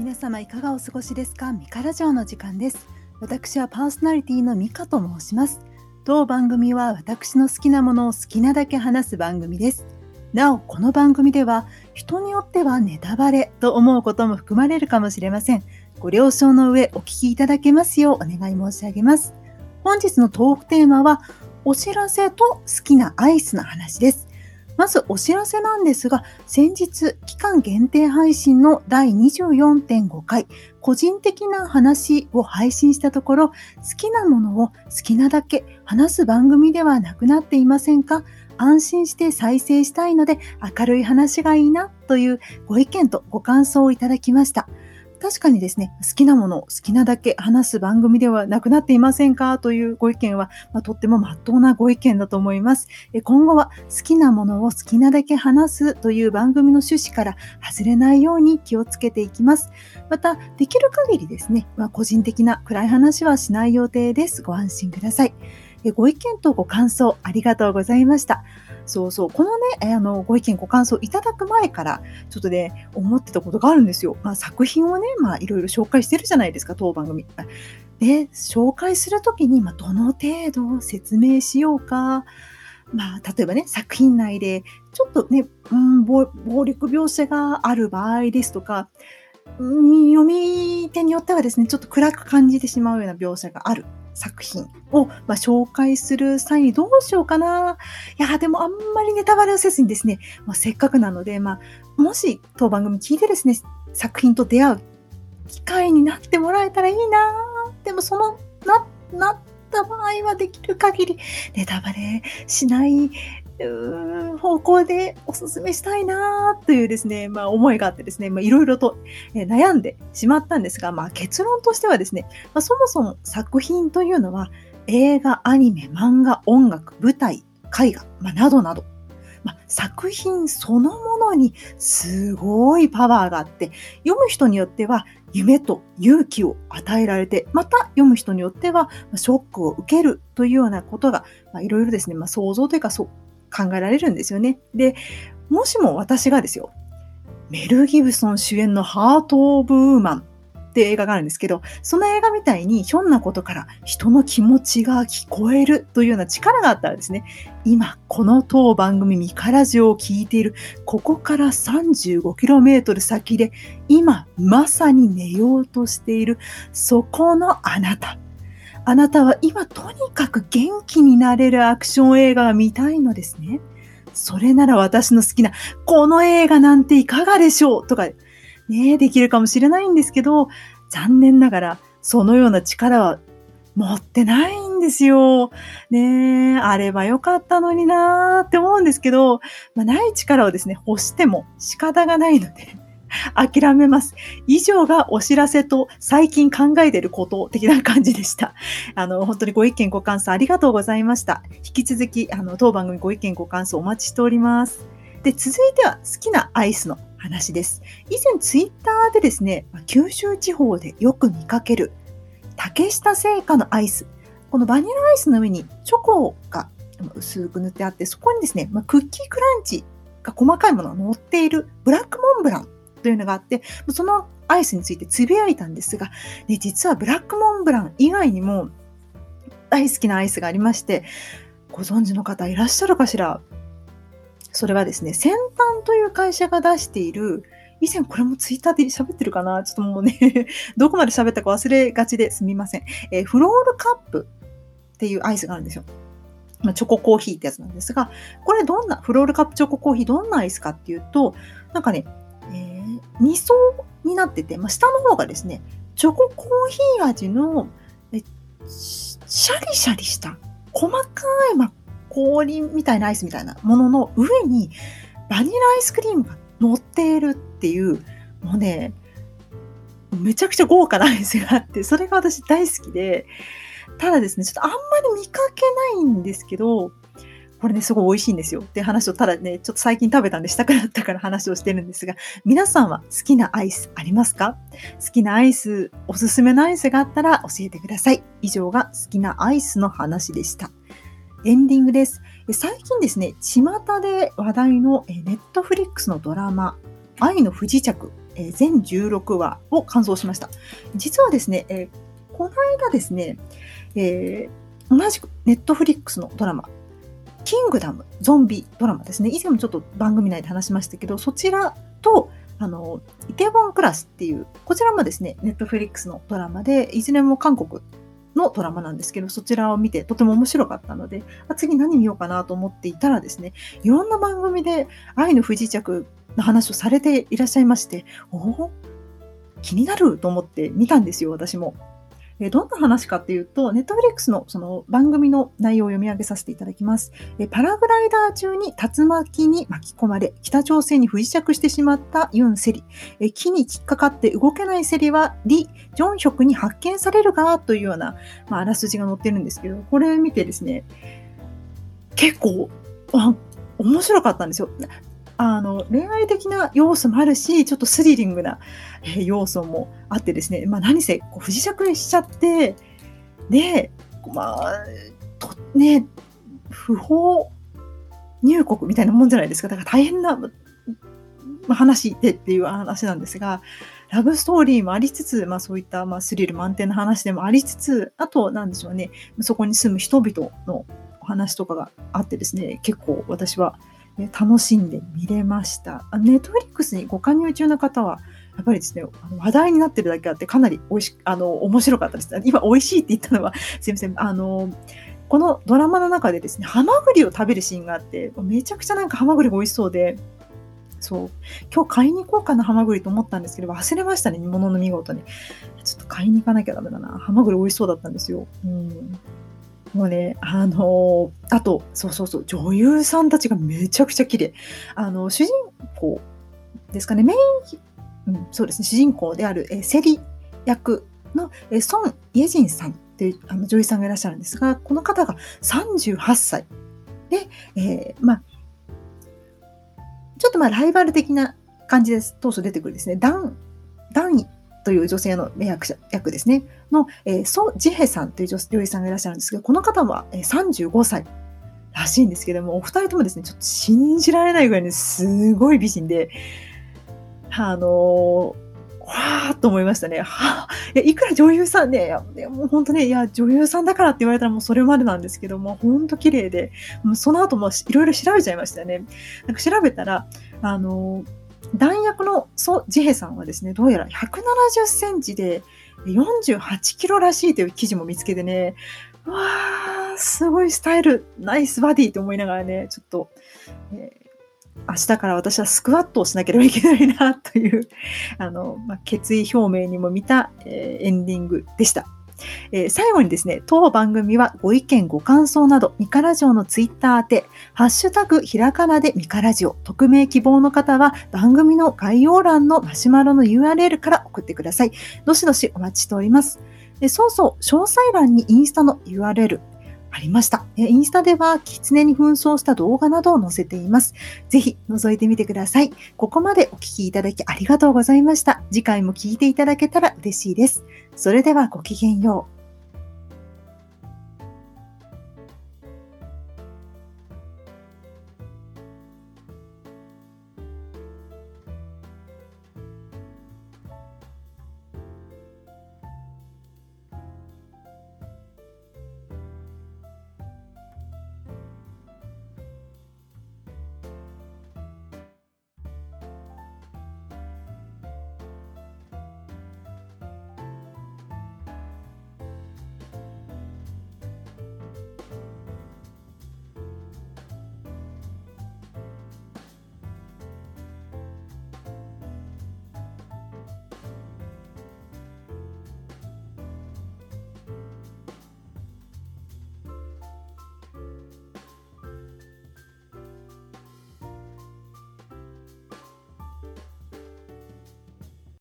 皆様いかがお過ごしですか？ミカラジオの時間です。私はパーソナリティのミカと申します。当番組は私の好きなものを好きなだけ話す番組です。なおこの番組では人によってはネタバレと思うことも含まれるかもしれません。ご了承の上お聞きいただけますようお願い申し上げます。本日のトークテーマはお知らせと好きなアイスの話です。まずお知らせなんですが、先日期間限定配信の第24.5回個人的な話を配信したところ、好きなものを好きなだけ話す番組ではなくなっていませんか？安心して再生したいので明るい話がいいなというご意見とご感想をいただきました。確かにですね、好きなものを好きなだけ話す番組ではなくなっていませんか？というご意見は、まあ、とっても真っ当なご意見だと思います。今後は好きなものを好きなだけ話すという番組の趣旨から外れないように気をつけていきます。また、できる限りですね、まあ、個人的な暗い話はしない予定です。ご安心ください。ご意見とご感想ありがとうございました。そうそう、このね、あの、ご意見、ご感想いただく前から、ちょっとね、思ってたことがあるんですよ。まあ、作品をね、まあ、いろいろ紹介してるじゃないですか、当番組。で、紹介するときに、まあ、どの程度説明しようか。まあ、例えばね、作品内で、ちょっとね、うん、暴力描写がある場合ですとか、読み手によってはですね、ちょっと暗く感じてしまうような描写がある作品を、まあ、紹介する際にどうしようかな。いや、でもあんまりネタバレをせずにですね、まあ、せっかくなので、まあ、もし当番組聞いてですね、作品と出会う機会になってもらえたらいいな。でもその、な、なった場合はできる限りネタバレしない方向でお勧めしたいなというですね、まあ思いがあってですね、まあいろいろと悩んでしまったんですが、まあ結論としてはですね、まあ、そもそも作品というのは映画、アニメ、漫画、音楽、舞台、絵画、まあ、などなど、まあ、作品そのものにすごいパワーがあって、読む人によっては夢と勇気を与えられて、また読む人によってはショックを受けるというようなことが、まあ、いろいろですね、まあ、想像というかそう考えられるんですよね。で、もしも私がですよ、メル・ギブソン主演のハート・オブ・ウーマンって映画があるんですけど、その映画みたいにひょんなことから人の気持ちが聞こえるというような力があったらですね、今この当番組ミカラジオを聞いているここから 35km 先で今まさに寝ようとしているそこのあなた。あなたは今とにかく元気になれるアクション映画が見たいのですね。それなら私の好きなこの映画なんていかがでしょうとかね、できるかもしれないんですけど、残念ながらそのような力は持ってないんですよ。ねあればよかったのになーって思うんですけど、まあ、ない力をですね、欲しても仕方がないので、諦めます。以上がお知らせと最近考えてること的な感じでした。あの、本当にご意見ご感想ありがとうございました。引き続き、あの、当番組ご意見ご感想お待ちしております。で、続いては好きなアイスの話です。以前ツイッターでですね、九州地方でよく見かける竹下製菓のアイス。このバニラアイスの上にチョコが薄く塗ってあって、そこにですね、まクッキークランチが細かいものが乗っているブラックモンブランというのがあって、そのアイスについてつぶやいたんですが、ね、実はブラックモンブラン以外にも大好きなアイスがありまして、ご存知の方いらっしゃるかしら？それはですね、先端という会社が出している、以前これもツイッターで 喋ってるかな？ちょっともうね どこまで喋ったか忘れがちですみません。えー、フロールカップっていうアイスがあるんですよ。まあ、チョココーヒーってやつなんですが、これどんな、フロールカップチョココーヒーどんなアイスかっていうと、なんかね、2層になってて、まあ、下の方がですね、チョココーヒー味の、えシャリシャリした細かい、まあ、氷みたいなアイスみたいなものの上にバニラアイスクリームが乗っているっていう、もうね、めちゃくちゃ豪華なアイスがあって、それが私大好きで、ただですね、ちょっとあんまり見かけないんですけど、これね、すごい美味しいんですよって話を、ただね、ちょっと最近食べたんでしたくなったから話をしてるんですが、皆さんは好きなアイスありますか？好きなアイス、おすすめのアイスがあったら教えてください。以上が好きなアイスの話でした。エンディングです。最近ですね、巷で話題のネットフリックスのドラマ、愛の不時着、全16話を完走しました。実はですね、え、この間ですね、えー、同じくネットフリックスのドラマ、キングダムゾンビドラマですね。以前もちょっと番組内で話しましたけど、そちらと、あの、イテウォンクラスっていう、こちらもですね、ネットフリックスのドラマで、いずれも韓国のドラマなんですけど、そちらを見てとても面白かったので、あ次何見ようかなと思っていたらですね、いろんな番組で愛の不時着の話をされていらっしゃいまして、おお気になると思って見たんですよ、私も。えどんな話かっていうと、ネットフリックスのその番組の内容を読み上げさせていただきます。えパラグライダー中に竜巻に巻き込まれ、北朝鮮に不時着してしまったユン・セリ。え木に引っかかって動けないセリはリ・ジョンヒョクに発見されるがというような、まあ、あらすじが載ってるんですけど、これ見てですね、結構、面白かったんですよ。あの恋愛的な要素もあるし、ちょっとスリリングな、え要素もあってですね、まあ、何せこう不時着しちゃって、で、まあ、とね、不法入国みたいなもんじゃないですか。だから大変な、ま、話でっていう話なんですが、ラブストーリーもありつつ、まあ、そういったまあスリル満点な話でもありつつ、あと、なんでしょうね、そこに住む人々のお話とかがあってですね、結構私は楽しんで見れました。ネットフリックスにご加入中の方は、やっぱりですね、話題になってるだけあって、かなり美味しあの面白かったです。今、美味しいって言ったのは、すいません。あのこのドラマの中でですね、ハマグリを食べるシーンがあって、めちゃくちゃなんかハマグリが美味しそうで、そう、今日買いに行こうかな、ハマグリと思ったんですけど、忘れましたね、煮物の見事に。ちょっと買いに行かなきゃダメだな。ハマグリ美味しそうだったんですよ。うんもうね、あのー、あと、そうそうそう、女優さんたちがめちゃくちゃ綺麗。あの、主人公ですかね、メイン、うん、そうですね、主人公である、えセリ役の、えソン・イェジンさんというあの女優さんがいらっしゃるんですが、この方が38歳。で、えー、まあ、ちょっとまあライバル的な感じです。当初出てくるですね、ダン、ダンという女性の役者役ですね、の、えー、ソ・ジヘさんという女優さんがいらっしゃるんですけど、この方は、えー、35歳らしいんですけども、お二人ともですね、ちょっと信じられないぐらいにすごい美人で、あのー、はぁと思いましたね。はぁ、いや、いくら女優さんね、いやもう本当ね、いや、女優さんだからって言われたらもうそれまでなんですけども、本当綺麗で、もうその後もいろいろ調べちゃいましたね。なんか調べたら、あのー弾薬のソ・ジヘさんはですね、どうやら170センチで48キロらしいという記事も見つけてね、わー、すごいスタイル、ナイスバディと思いながらね、ちょっと、えー、明日から私はスクワットをしなければいけないなという、あの、まあ、決意表明にも見た、えー、エンディングでした。えー、最後にですね、当番組はご意見、ご感想など、ミカラジオのツイッター宛て、ハッシュタグひらがなでミカラジオ、匿名希望の方は番組の概要欄のマシュマロの URL から送ってください。どしどしお待ちしております。でそうそう、詳細欄にインスタの URL、ありました。インスタでは、狐に紛争した動画などを載せています。ぜひ、覗いてみてください。ここまでお聞きいただきありがとうございました。次回も聞いていただけたら嬉しいです。それではごきげんよう。